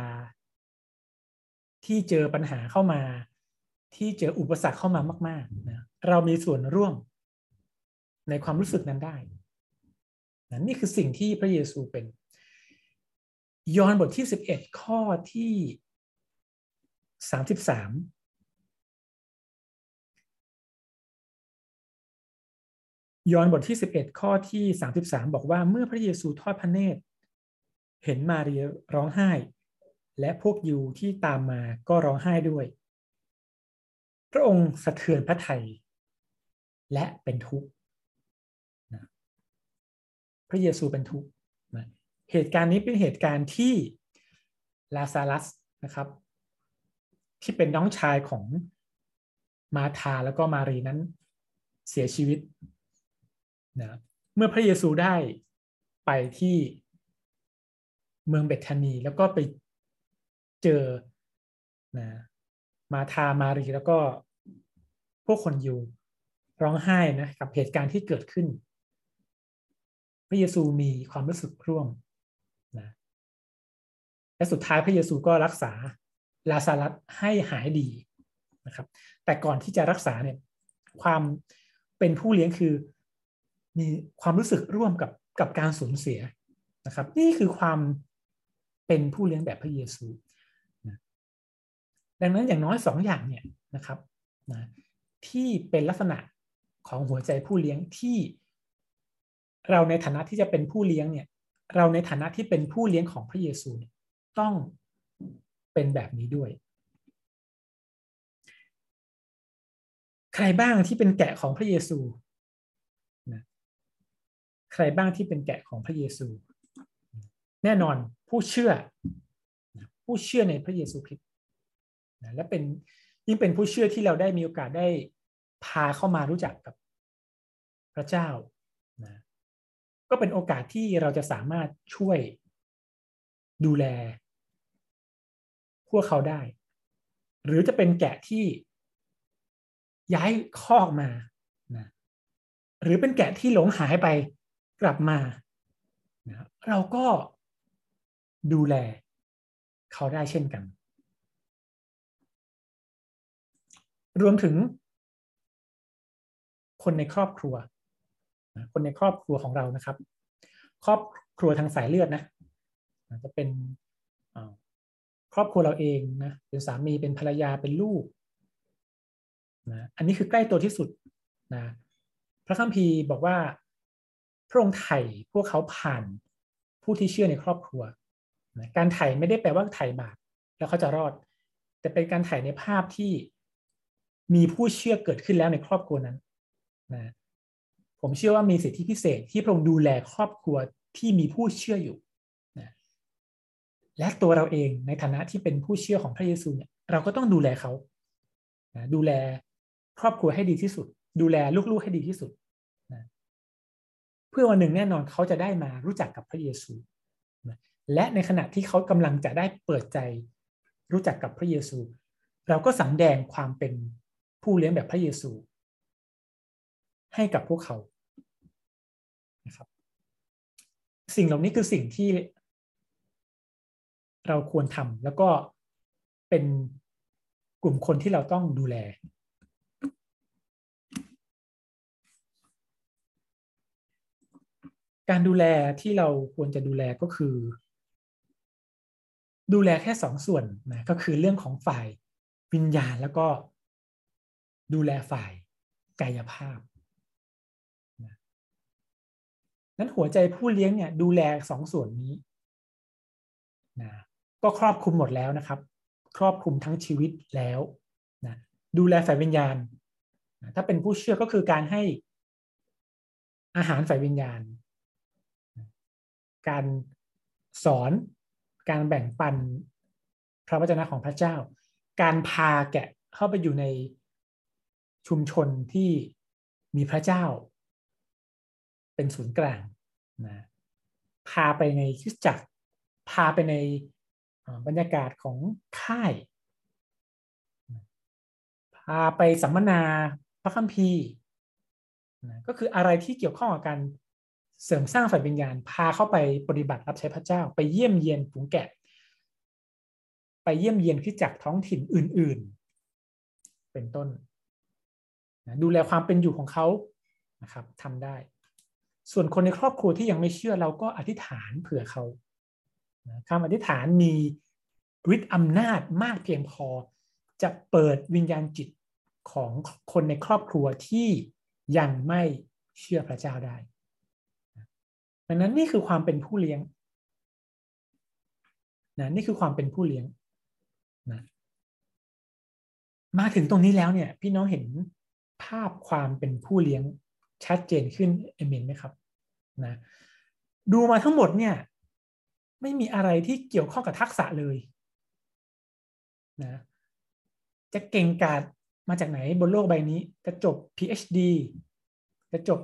ที่เจอปัญหาเข้ามา ที่เจออุปสรรคเข้ามามากๆนะเรามีส่วนร่วมในความรู้สึกนั้นได้นะนี่คือสิ่งที่พระเยซูเป็น ยอห์นบทที่สิบเอ็ดข้อที่สามสิบสาม ยอห์นบทที่สิบเอ็ดข้อที่สามสิบสามบอกว่าเมื่อพระเยซูทอดพระเนตร เห็นมาเรียร้องไห้ และพวกยูที่ตามมาก็ร้องไห้ด้วย พระองค์สะเทือนพระทัยและเป็นทุกข์พระเยซูเป็นทุกข์เหตุการณ์นี้เป็นเหตุการณ์ที่ลาซาลัสนะครับ ที่เป็นน้องชายของมาธาแล้วก็มารีนั้นเสียชีวิต นะเมื่อพระเยซูได้ไปที่เมืองเบธานีแล้วก็ไปเจอนะมาธามารีแล้วก็พวกคนอยู่ร้องไห้นะกับเหตุการณ์ที่เกิดขึ้น พระเยซูมีความรู้สึกร่วมนะและสุดท้ายพระเยซูก็รักษาลาซารัสให้หายดีนะครับ แต่ก่อนที่จะรักษาเนี่ยความเป็นผู้เลี้ยงคือ มีความรู้สึกร่วมกับกับการสูญเสียนะครับ นี่คือความเป็นผู้เลี้ยงแบบพระเยซูนะดังนั้นอย่างน้อยสองอย่างเนี่ยนะครับนะที่เป็นลักษณะของหัวใจผู้เลี้ยงที่เราในฐานะที่จะเป็นผู้เลี้ยงเนี่ยเราในฐานะที่เป็นผู้เลี้ยงของพระเยซูต้องเป็นแบบนี้ด้วย ใครบ้างที่เป็นแกะของพระเยซู ใครบ้างที่เป็นแกะของพระเยซู แน่นอนผู้เชื่อ ผู้เชื่อในพระเยซูคริสต์และเป็นยิ่งเป็นผู้เชื่อที่เราได้มีโอกาสได้พาเข้ามารู้จักกับพระเจ้านะก็เป็นโอกาสที่เราจะสามารถช่วยดูแล พวกเขาได้ หรือจะเป็นแกะที่ย้ายคอกมานะหรือเป็นแกะที่หลงหายไป กลับมานะเราก็ดูแลเขาได้เช่นกัน รวมถึง คนในครอบครัว คนในครอบครัวของเรานะครับ ครอบครัวทางสายเลือดนะจะเป็นครอบครัวเราเองนะเป็นสามีเป็นภรรยาเป็นลูกนะอันนี้คือใกล้ตัวที่สุดนะพระคัมภีร์บอกว่า พระองค์ไถ่พวกเขาผ่านผู้ที่เชื่อในครอบครัวนะการไถ่ไม่ได้แปลว่าไถ่บาปแล้วเขาจะรอด แต่เป็นการไถ่ในภาพที่มีผู้เชื่อเกิดขึ้นแล้วในครอบครัวนั้นนะผมเชื่อว่ามีสิทธิพิเศษที่พระองค์ดูแลครอบครัวที่มีผู้เชื่ออยู่นะและตัวเราเองในฐานะที่เป็นผู้เชื่อของพระเยซูเนี่ยเราก็ต้องดูแลเขานะดูแลครอบครัวให้ดีที่สุด ดูแลลูกๆให้ดีที่สุด พื่อวันหนึ่งแน่นอนเขาจะได้มารู้จักกับพระเยซูนะและในขณะที่เขากำลังจะได้เปิดใจรู้จักกับพระเยซู เราก็สังแดงความเป็นผู้เลี้ยงแบบพระเยซู ให้กับพวกเขานะครับสิ่งเหล่านี้คือสิ่งที่เราควรทำแล้วก็เป็นกลุ่มคนที่เราต้องดูแล การดูแลที่เราควรจะดูแลก็คือ ดูแลแค่สองส่วนนะก็คือเรื่องของฝ่ายวิญญาณแล้วก็ดูแลฝ่ายกายภาพนั้นหัวใจผู้เลี้ยงเนี่ยดูแลสองส่วนนี้นะก็ครอบคลุมหมดแล้วนะครับ ครอบคลุมทั้งชีวิตแล้วนะดูแลฝ่ายวิญญาณนะถ้าเป็นผู้เชื่อก็คือการให้อาหารฝ่ายวิญญาณ การสอน การแบ่งปันพระวจนะของพระเจ้า การพาแกะเข้าไปอยู่ในชุมชนที่มีพระเจ้า เป็นศูนย์กลางนะพาไปในคิสจักร พาไปในบรรยากาศของค่าย พาไปสัมมนาพระคัมภีร์นะก็คืออะไรที่เกี่ยวข้องกับการ เสริมสร้างฝ่ายวิญญาณพาเข้าไปปฏิบัติรับใช้พระเจ้า ไปเยี่ยมเยียนฝูงแกะ ไปเยี่ยมเยียนคิดจักท้องถิ่นอื่น ๆ เป็นต้นนะดูแลความเป็นอยู่ของเขานะครับทำได้ ส่วนคนในครอบครัวที่ยังไม่เชื่อเราก็อธิษฐานเผื่อเขาคำอธิษฐานมีฤทธิ์อำนาจมากเพียงพอ จะเปิดวิญญาณจิตของคนในครอบครัวที่ยังไม่เชื่อพระเจ้าได้ ดังนั้นนี่คือความเป็นผู้เลี้ยงนะนี่คือความเป็นผู้เลี้ยงนะมาถึงตรงนี้แล้วเนี่ย พี่น้องเห็นภาพความเป็นผู้เลี้ยงชัดเจนขึ้นเอเมนไหมครับนะดูมาทั้งหมดเนี่ย ไม่มีอะไรที่เกี่ยวข้องกับทักษะเลยนะจะเก่งกาจมาจากไหนบนโลกใบนี้ จะจบ PhD จะจบ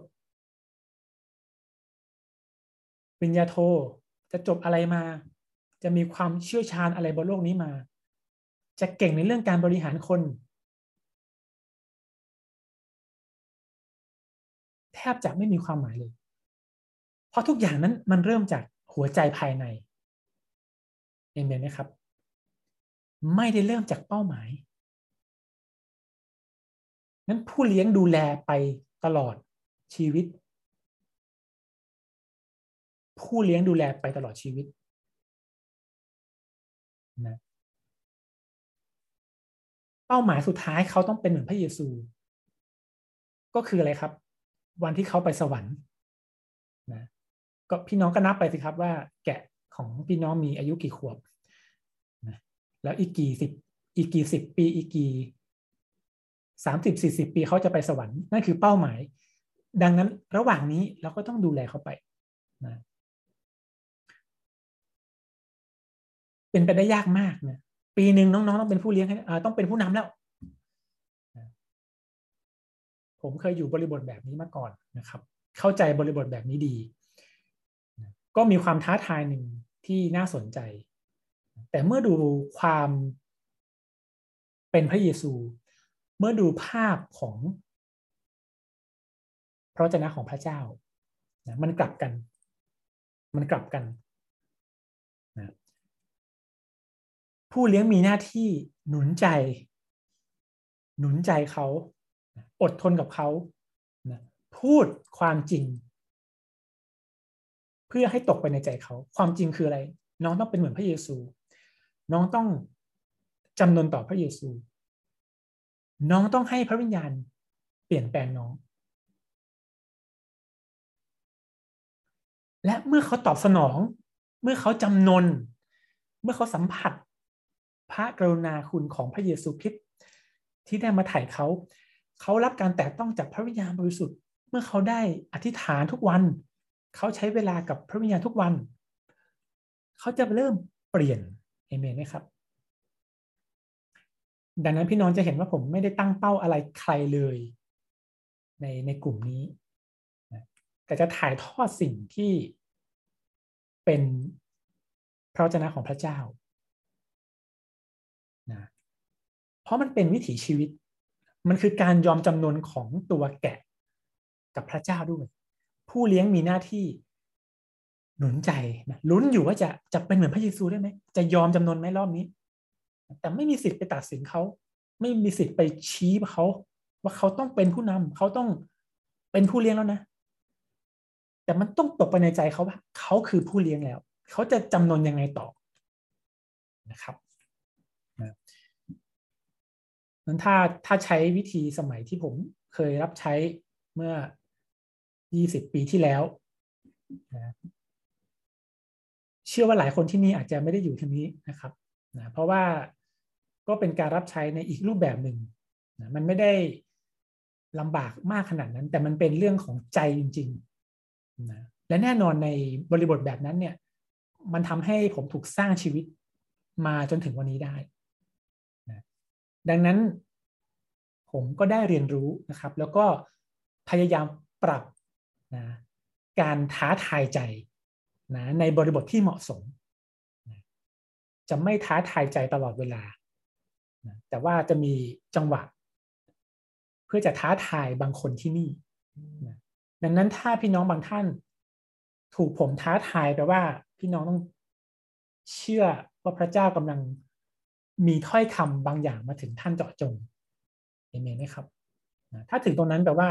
ริญญาโทจะจบอะไรมา จะมีความเชี่ยวชาญอะไรบนโลกนี้มา จะเก่งในเรื่องการบริหารคน แทบจะไม่มีความหมายเลย เพราะทุกอย่างนั้นมันเริ่มจากหัวใจภายในเห็นไหมครับ ไม่ได้เริ่มจากเป้าหมายนั้นผู้เลี้ยงดูแลไปตลอดชีวิต ผู้เลี้ยงดูแลไปตลอดชีวิตนะเป้าหมายสุดท้ายเขาต้องเป็นเหมือนพระเยซู ก็คืออะไรครับ วันที่เขาไปสวรรค์นะก็พี่น้องก็นับไปสิครับว่า แกะของพี่น้องมีอายุกี่ขวบนะแล้วอีกกี่สิบอีกกี่สิบปีอีกกี่สามสิบสี่สิบปีเขาจะไปสวรรค์นั่นคือเป้าหมาย ดังนั้นระหว่างนี้เราก็ต้องดูแลเขาไปนะ เป็นไปได้ยากมากนะปีหนึ่งน้องๆ ต้องเป็นผู้เลี้ยงให้ต้องเป็นผู้นำแล้ว ผมเคยอยู่บริบทแบบนี้มาก่อนนะครับ เข้าใจบริบทแบบนี้ดี ก็มีความท้าทายหนึ่งที่น่าสนใจ แต่เมื่อดูความเป็นพระเยซู เมื่อดูภาพของพระเจ้าของพระเจ้านะมันกลับกัน มันกลับกัน ผู้เลี้ยงมีหน้าที่หนุนใจ หนุนใจเขา อดทนกับเขา พูดความจริง เพื่อให้ตกไปในใจเขา ความจริงคืออะไร น้องต้องเป็นเหมือนพระเยซู น้องต้องจำนนต่อพระเยซู น้องต้องให้พระวิญญาณเปลี่ยนแปลงน้อง และเมื่อเขาตอบสนอง เมื่อเขาจำนน เมื่อเขาสัมผัส พระกรุณาคุณของพระเยซูคริสต์ที่ได้มาถ่ายเขาเขารับการแตะต้องจากพระวิญญาณบริสุทธิ์เมื่อเขาได้อธิษฐานทุกวันเขาใช้เวลากับพระวิญญาณทุกวันเขาจะเริ่มเปลี่ยนเอเมนไหมครับ ดังนั้นพี่น้องจะเห็นว่าผมไม่ได้ตั้งเป้าอะไรใครเลย ในในกลุ่มนี้แต่จะถ่ายทอดสิ่งที่เป็นพระเจ้าของพระเจ้านะเพ ราะมันเป็นวิถีชีวิต มันคือการยอมจำนนของตัวแกะกับพระเจ้าด้วย ผู้เลี้ยงมีหน้าที่หนุนใจนะลุ้นอยู่ว่าจะจะเป็นเหมือนพระเยซูได้ไหมจะยอมจำนนไหมรอบนี้ แต่ไม่มีสิทธิ์ไปตัดสินเขา ไม่มีสิทธิ์ไปชี้เขาว่าเขาต้องเป็นผู้นำเขาต้องเป็นผู้เลี้ยงแล้วนะ แต่มันต้องตกไปในใจเขาว่าเขาคือผู้เลี้ยงแล้ว เขาจะจำนนยังไงต่อนะครับ นั้นถ้าถ้าใช้วิธีสมัยที่ผมเคยรับใช้เมื่อ 20 ปีที่แล้วนะเชื่อว่าหลายคนที่นี่อาจจะไม่ได้อยู่ที่นี้นะครับนะเพราะว่าก็เป็นการรับใช้ในอีกรูปแบบหนึ่งนะมันไม่ได้ลำบากมากขนาดนั้น แต่มันเป็นเรื่องของใจจริงๆนะและแน่นอนในบริบทแบบนั้นเนี่ย มันทำให้ผมถูกสร้างชีวิตมาจนถึงวันนี้ได้ ดังนั้น ผมก็ได้เรียนรู้นะครับ แล้วก็พยายามปรับนะการท้าทายใจนะในบริบทที่เหมาะสมจะไม่ท้าทายใจตลอดเวลาแต่ว่าจะมีจังหวะ เพื่อจะท้าทายบางคนที่นี่ดังนั้นถ้าพี่น้องบางท่าน ถูกผมท้าทายแปลว่าพี่น้องต้องเชื่อว่าพระเจ้ากำลัง มีถ้อยคำบางอย่างมาถึงท่านเจาะจงเอเมนไหมครับถ้าถึงตรงนั้นแปลว่า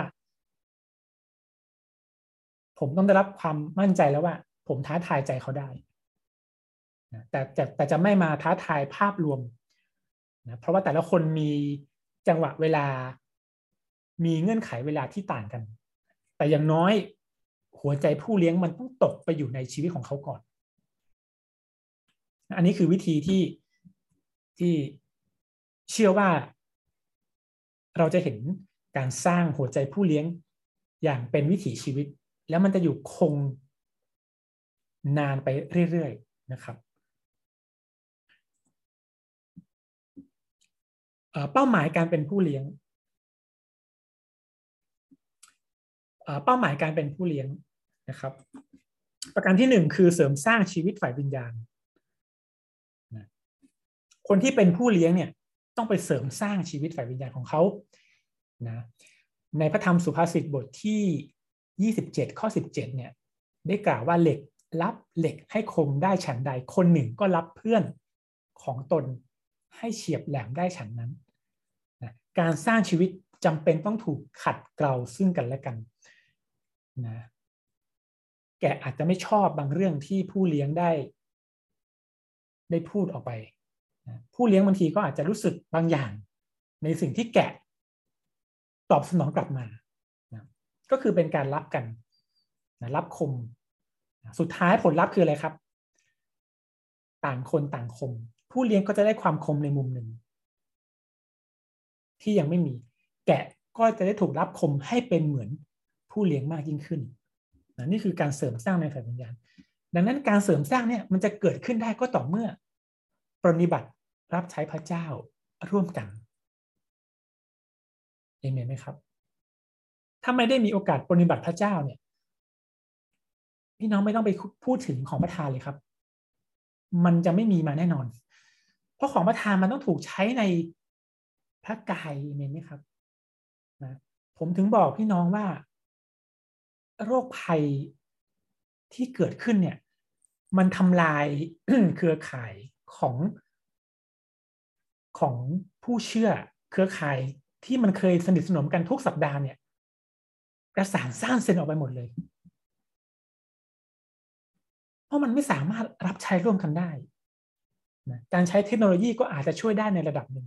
ผมต้องได้รับความมั่นใจแล้วว่า ผมท้าทายใจเขาได้แต่แต่แต่จะไม่มาท้าทายภาพรวมนะเพราะว่าแต่ละคนมีจังหวะเวลา มีเงื่อนไขเวลาที่ต่างกัน แต่อย่างน้อยหัวใจผู้เลี้ยงมันต้องตกไปอยู่ในชีวิตของเขาก่อน อันนี้คือวิธีที่ ที่เชื่อว่า เราจะเห็นการสร้างหัวใจผู้เลี้ยงอย่างเป็นวิถีชีวิต แล้วมันจะอยู่คงนานไปเรื่อยๆนะครับเป้าหมายการเป็นผู้เลี้ยงเป้าหมายการเป็นผู้เลี้ยงนะครับ ประการที่หนึ่งคือเสริมสร้างชีวิตฝ่ายวิญญาณ คนที่เป็นผู้เลี้ยงเนี่ยต้องไปเสริมสร้างชีวิตฝ่ายวิญญาณของเขานะในพระธรรมสุภาษิตบทที่ 27 ข้อ 17 เนี่ยได้กล่าวว่าเหล็กรับเหล็กให้คมได้ฉันใด คนหนึ่งก็รับเพื่อนของตนให้เฉียบแหลมได้ฉันนั้นนะการสร้างชีวิตจำเป็นต้องถูกขัดเกลาซึ่งกันและกันนะแกอาจจะไม่ชอบบางเรื่องที่ผู้เลี้ยงได้ ได้พูดออกไป ผู้เลี้ยงบางทีก็อาจจะรู้สึกบางอย่าง ในสิ่งที่แกะ ตอบสนองกลับมานะก็คือเป็นการรับกันนะรับคมนะสุดท้ายผลลัพธ์คืออะไรครับ ต่างคนต่างคม ผู้เลี้ยงก็จะได้ความคมในมุมหนึ่ง ที่ยังไม่มี แกะก็จะได้ถูกรับคมให้เป็นเหมือนผู้เลี้ยงมากยิ่งขึ้นนะนี่คือการเสริมสร้างในฝ่ายวิญญาณดังนั้นการเสริมสร้างเนี่ยมันจะเกิดขึ้นได้ก็ต่อเมื่อปรนิบัติ รับใช้พระเจ้าร่วมกันเอเมนไหมครับ ถ้าไม่ได้มีโอกาสปฏิบัติพระเจ้าเนี่ย พี่น้องไม่ต้องไปพูดถึงของประทานเลยครับ มันจะไม่มีมาแน่นอน เพราะของประทานมันต้องถูกใช้ในพระกายเอเมนไหมครับนะผมถึงบอกพี่น้องว่า โรคภัยที่เกิดขึ้นเนี่ย มันทำลายเครือข่ายของ ของผู้เชื่อเครือข่ายที่มันเคยสนิทสนมกันทุกสัปดาห์เนี่ยประสานสร้างเซ็นออกไปหมดเลย เพราะมันไม่สามารถรับใช้ร่วมกันได้นะการใช้เทคโนโลยีก็อาจจะช่วยได้ในระดับหนึ่ง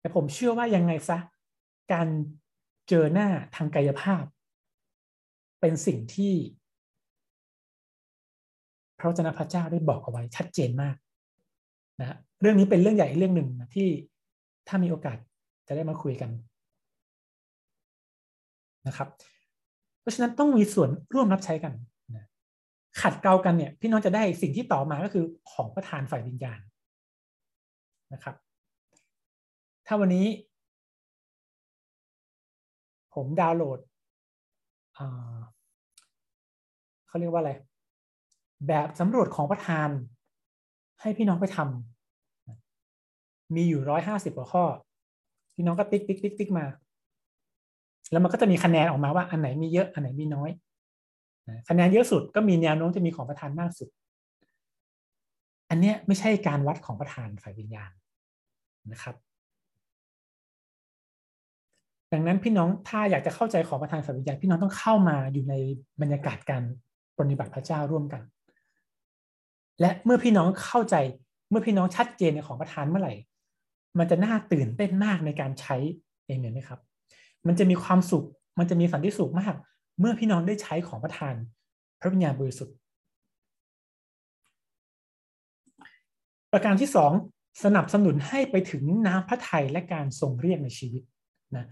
แต่ผมเชื่อว่ายังไงซะ การเจอหน้าทางกายภาพ เป็นสิ่งที่พระเจ้าพระเจ้าได้บอกเอาไว้ชัดเจนมาก นะเรื่องนี้เป็นเรื่องใหญ่เรื่องหนึ่งที่ถ้ามีโอกาสจะได้มาคุยกันนะครับ เพราะฉะนั้นต้องมีส่วนร่วมรับใช้กันนะขัดเกลากันเนี่ย พี่น้องจะได้สิ่งที่ต่อมาก็คือของประทานฝ่ายวิญญาณนะครับ ถ้าวันนี้ ผมดาวน์โหลดเขาเรียกว่าอะไร แบบสำรวจของประทาน ให้พี่น้องไปทำมีอยู่ร้อยห้าสิบกว่าข้อ พี่น้องก็ติ๊กติ๊กติ๊กติ๊กมา แล้วมันก็จะมีคะแนนออกมาว่าอันไหนมีเยอะอันไหนมีน้อยคะแนนเยอะสุดก็มีแนวโน้มจะมีของประธานมากสุด อันเนี้ยไม่ใช่การวัดของประธานฝ่ายวิญญาณนะครับ ดังนั้นพี่น้องถ้าอยากจะเข้าใจของประธานฝ่ายวิญญาณพี่น้องต้องเข้ามาอยู่ในบรรยากาศการปฏิบัติพระเจ้าร่วมกัน และเมื่อพี่น้องเข้าใจเมื่อพี่น้องชัดเจนในของประทานเมื่อไหร่ มันจะน่าตื่นเต้นมากในการใช้เองเไหมครับ มันจะมีความสุข มันจะมีสันติสุขมาก เมื่อพี่น้องได้ใช้ของประทาน พระวิญญาณบริสุทธิ์ ประการที่สองสนับสนุนให้ไปถึงน้ำพระทัยและการทรงเรียกในชีวิตนะ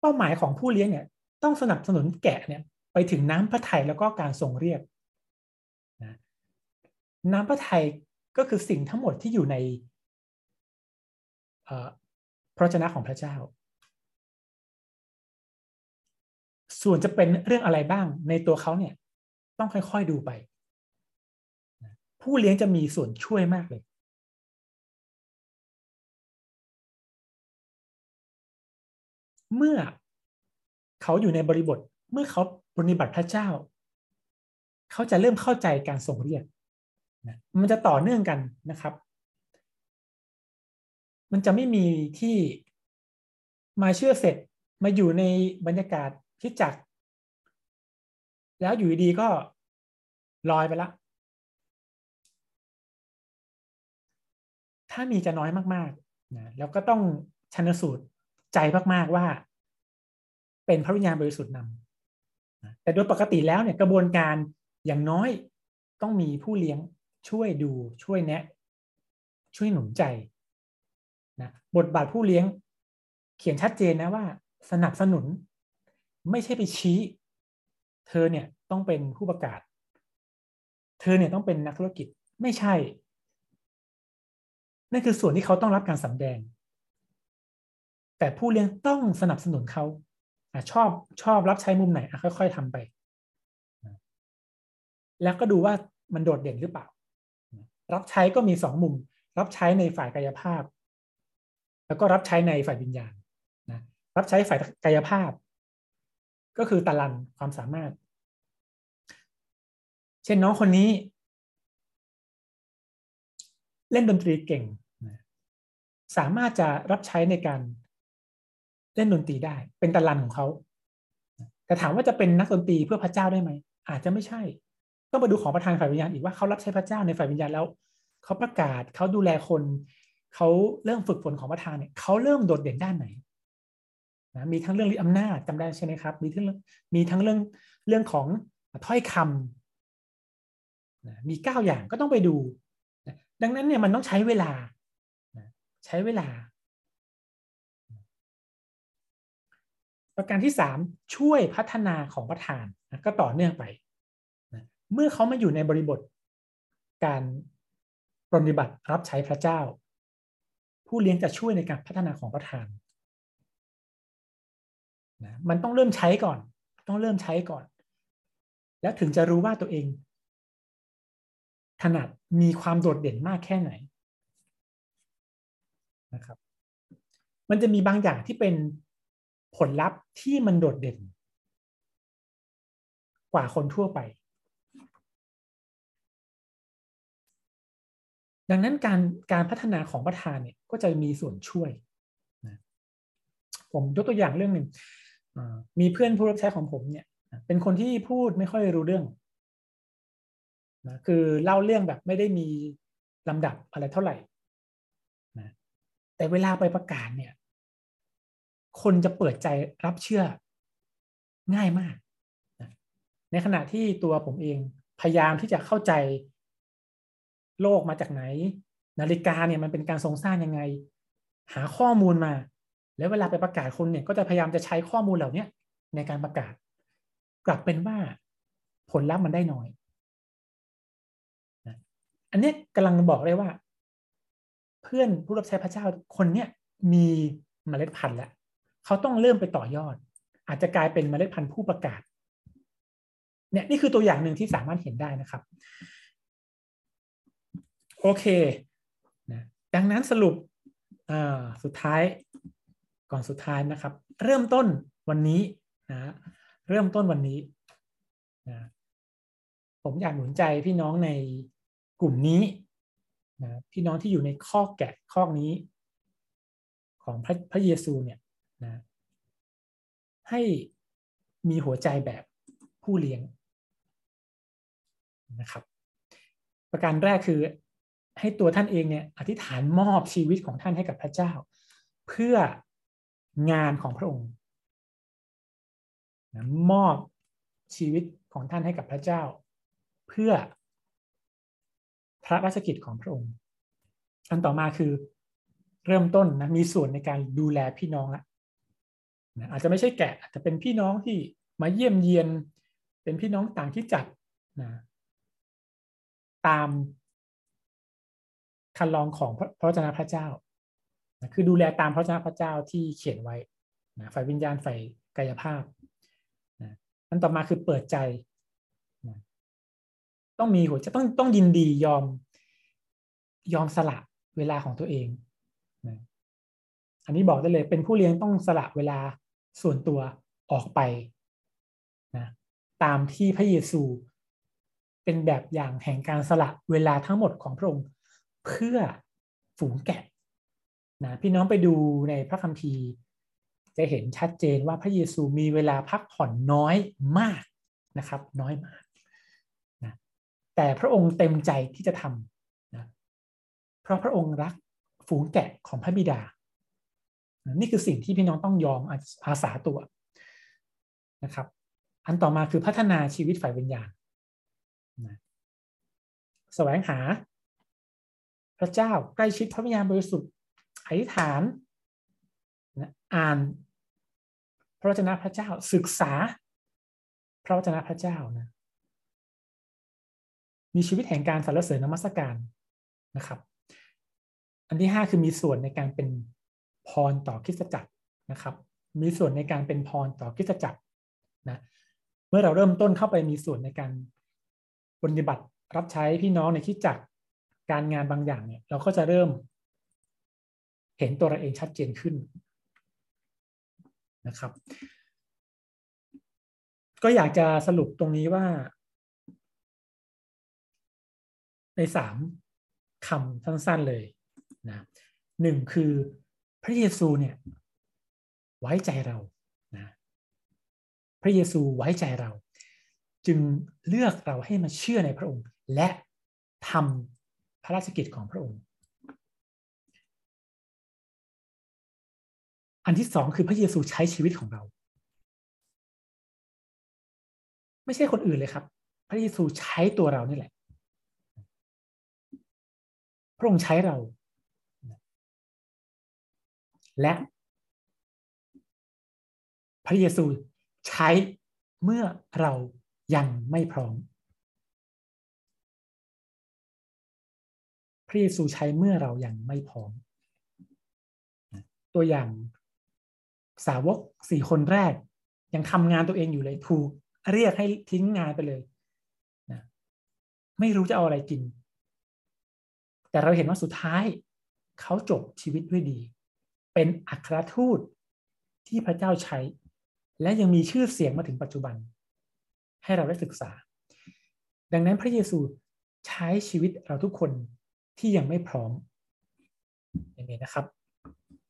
เป้าหมายของผู้เลี้ยงเนี่ยต้องสนับสนุนแกะเนี่ยไปถึงน้ำพระทัยแล้วก็การทรงเรียก น้ำพระทัยก็คือสิ่งทั้งหมดที่อยู่ในพระชนะของพระเจ้า ส่วนจะเป็นเรื่องอะไรบ้างในตัวเขาเนี่ย ต้องค่อยๆดูไป ผู้เลี้ยงจะมีส่วนช่วยมากเลย เมื่อเขาอยู่ในบริบทเมื่อเขาปฏิบัติพระเจ้า เขาจะเริ่มเข้าใจการส่งเรียก นะมันจะต่อเนื่องกันนะครับ มันจะไม่มีที่มาเชื่อเสร็จมาอยู่ในบรรยากาศที่จักแล้วอยู่ดีก็ลอยไปละ ถ้ามีจะน้อยมากๆนะแล้วก็ต้องชันสูตรใจมากๆว่า เป็นพระวิญญาณบริสุทธิ์นำแต่โดยปกติแล้วเนี่ยกระบวนการอย่างน้อยต้องมีผู้เลี้ยง ช่วยดูช่วยแนะ ช่วยหนุนใจนะบทบาทผู้เลี้ยง เขียนชัดเจนนะว่า สนับสนุน ไม่ใช่ไปชี้ เธอเนี่ยต้องเป็นผู้ประกาศ เธอเนี่ยต้องเป็นนักธุรกิจไม่ใช่ นั่นคือส่วนที่เขาต้องรับการสำแดง แต่ผู้เลี้ยงต้องสนับสนุนเขาอชอบชอบรับใช้มุมไหนค่อย ๆทำไป แล้วก็ดูว่ามันโดดเด่นหรือเปล่า รับใช้ก็มีสองมุม รับใช้ในฝ่ายกายภาพ แล้วก็รับใช้ในฝ่ายวิญญาณนะรับใช้ฝ่ายกายภาพ ก็คือตะลันความสามารถ เช่นน้องคนนี้ เล่นดนตรีเก่งสามารถจะรับใช้ในการเล่นดนตรีได้ เป็นตะลันของเขาแต่ถามว่าจะเป็นนักดนตรีเพื่อพระเจ้าได้ไหมอาจจะไม่ใช่ ต้องมาดูของประธานฝ่ายวิญญาณอีกว่าเขารับใช้พระเจ้าในฝ่ายวิญญาณแล้วเขาประกาศเขาดูแลคนเขาเริ่มฝึกฝนของประธานเนี่ยเขาเริ่มโดดเด่นด้านไหนนะมีทั้งเรื่องฤทธิอำนาจจำได้ใช่ไหมครับ มีทั้งมีทั้งเรื่องเรื่องของถ้อยคำนะมีเก้าอย่างก็ต้องไปดูดังนั้นเนี่ยมันต้องใช้เวลาใช้เวลา ประการที่สามช่วยพัฒนาของประธานนะก็ต่อเนื่องไป เมื่อเขามาอยู่ในบริบท การปฏิบัติรับใช้พระเจ้า ผู้เลี้ยงจะช่วยในการพัฒนาของประธานนะมันต้องเริ่มใช้ก่อน ต้องเริ่มใช้ก่อน แล้วถึงจะรู้ว่าตัวเอง ถนัดมีความโดดเด่นมากแค่ไหนนะครับ มันจะมีบางอย่างที่เป็นผลลัพธ์ที่มันโดดเด่น กว่าคนทั่วไป ดังนั้นการการพัฒนาของประธานเนี่ยก็จะมีส่วนช่วยนะผมยกตัวอย่างเรื่องหนึ่งมีเพื่อนผู้รับใช้ของผมเนี่ย เป็นคนที่พูดไม่ค่อยรู้เรื่องนะคือเล่าเรื่องแบบไม่ได้มีลำดับอะไรเท่าไหร่นะแต่เวลาไปประกาศเนี่ย คนจะเปิดใจรับเชื่อง่ายมากนะในขณะที่ตัวผมเองพยายามที่จะเข้าใจ โลกมาจากไหน นาฬิกาเนี่ยมันเป็นการทรงสร้างยังไง หาข้อมูลมา แล้วเวลาไปประกาศคนเนี่ยก็จะพยายามจะใช้ข้อมูลเหล่านี้ในการประกาศ กลับเป็นว่าผลลัพธ์มันได้น้อยอันนี้กำลังบอกเลยว่า เพื่อนผู้รับใช้พระเจ้าคนเนี้ยมีเมล็ดพันธุ์แล้วเขาต้องเริ่มไปต่อยอด อาจจะกลายเป็นเมล็ดพันธุ์ผู้ประกาศเนี่ยนี่คือตัวอย่างหนึ่งที่สามารถเห็นได้นะครับ โอเคนะดังนั้นสรุปสุดท้ายก่อนสุดท้ายนะครับ เริ่มต้นวันนี้นะเริ่มต้นวันนี้นะผมอยากหนุนใจพี่น้องในกลุ่มนี้นะพี่น้องที่อยู่ในข้อแกะข้อนี้ ของพระพระเยซูเนี่ยนะให้มีหัวใจแบบผู้เลี้ยงนะครับ ประการแรกคือ ให้ตัวท่านเองเนี่ยอธิษฐานมอบชีวิตของท่านให้กับพระเจ้า เพื่องานของพระองค์มอบชีวิตของท่านให้กับพระเจ้า เพื่อพระราชกิจของพระองค์ อันต่อมาคือเริ่มต้นนะมีส่วนในการดูแลพี่น้องละนะอาจจะไม่ใช่แกะอาจจะเป็นพี่น้องที่มาเยี่ยมเยียน เป็นพี่น้องต่างที่จัดนะตาม คันลองของพระเจ้าพระเจ้านะคือดูแลตามพระเจ้าพระเจ้าที่เขียนไว้นะฝ่ายวิญญาณฝ่ายกายภาพนะอันต่อมาคือเปิดใจต้องมีหัวจะต้องต้องยินดียอมยอมสละเวลาของตัวเองนะอันนี้บอกได้เลยเป็นผู้เลี้ยงต้องสละเวลาส่วนตัวออกไปนะตามที่พระเยซูเป็นแบบอย่างแห่งการสละเวลาทั้งหมดของพระองค์ เพื่อฝูงแกะนะพี่น้องไปดูในพระคัมภีร์ จะเห็นชัดเจนว่าพระเยซูมีเวลาพักผ่อนน้อยมากนะครับน้อยมากนะแต่พระองค์เต็มใจที่จะทำนะเพราะพระองค์รักฝูงแกะของพระบิดา นี่คือสิ่งที่พี่น้องต้องยอมอาสาตัวนะครับ อันต่อมาคือพัฒนาชีวิตฝ่ายวิญญาณนะแสวงหา พระเจ้าใกล้ชิดพระวิญญาณบริสุทธิ์อธิษฐานนะอ่านพระวจนะพระเจ้าศึกษา พระวจนะพระเจ้านะมีชีวิตแห่งการสรรเสริญนมัสการนะครับ อันที่ห้าคือมีส่วนในการเป็นพรต่อคิสตจักรนะครับ มีส่วนในการเป็นพรต่อคิสตจักรนะเมื่อเราเริ่มต้นเข้าไปมีส่วนในการปฏิบัติรับใช้พี่น้องในคิสจักร การงานบางอย่างเนี่ยเราก็จะเริ่ม เห็นตัวเราเองชัดเจนขึ้นนะครับ ก็อยากจะสรุปตรงนี้ว่า ในสามคำสั้นๆเลยนะหนึ่งคือพระเยซูเนี่ย ไว้ใจเรานะพระเยซูไว้ใจเรา จึงเลือกเราให้มาเชื่อในพระองค์ และทำ ระราชกิจของพระองค์ อันที่สองคือพระเยซูใช้ชีวิตของเรา ไม่ใช่คนอื่นเลยครับ พระเยซูใช้ตัวเรานี่แหละ พระองค์ใช้เรา และพระเยซูใช้เมื่อเรายังไม่พร้อม พระเยซูใช้เมื่อเรายังไม่พร้อม ตัวอย่างสาวกสี่คนแรก ยังทำงานตัวเองอยู่เลยถูกเรียกให้ทิ้งงานไปเลยนะไม่รู้จะเอาอะไรกิน แต่เราเห็นว่าสุดท้ายเขาจบชีวิตด้วยดี เป็นอัครทูตที่พระเจ้าใช้ และยังมีชื่อเสียงมาถึงปัจจุบัน ให้เราได้ศึกษา ดังนั้นพระเยซูใช้ชีวิตเราทุกคน ที่ยังไม่พร้อมอย่างนี้นะครับ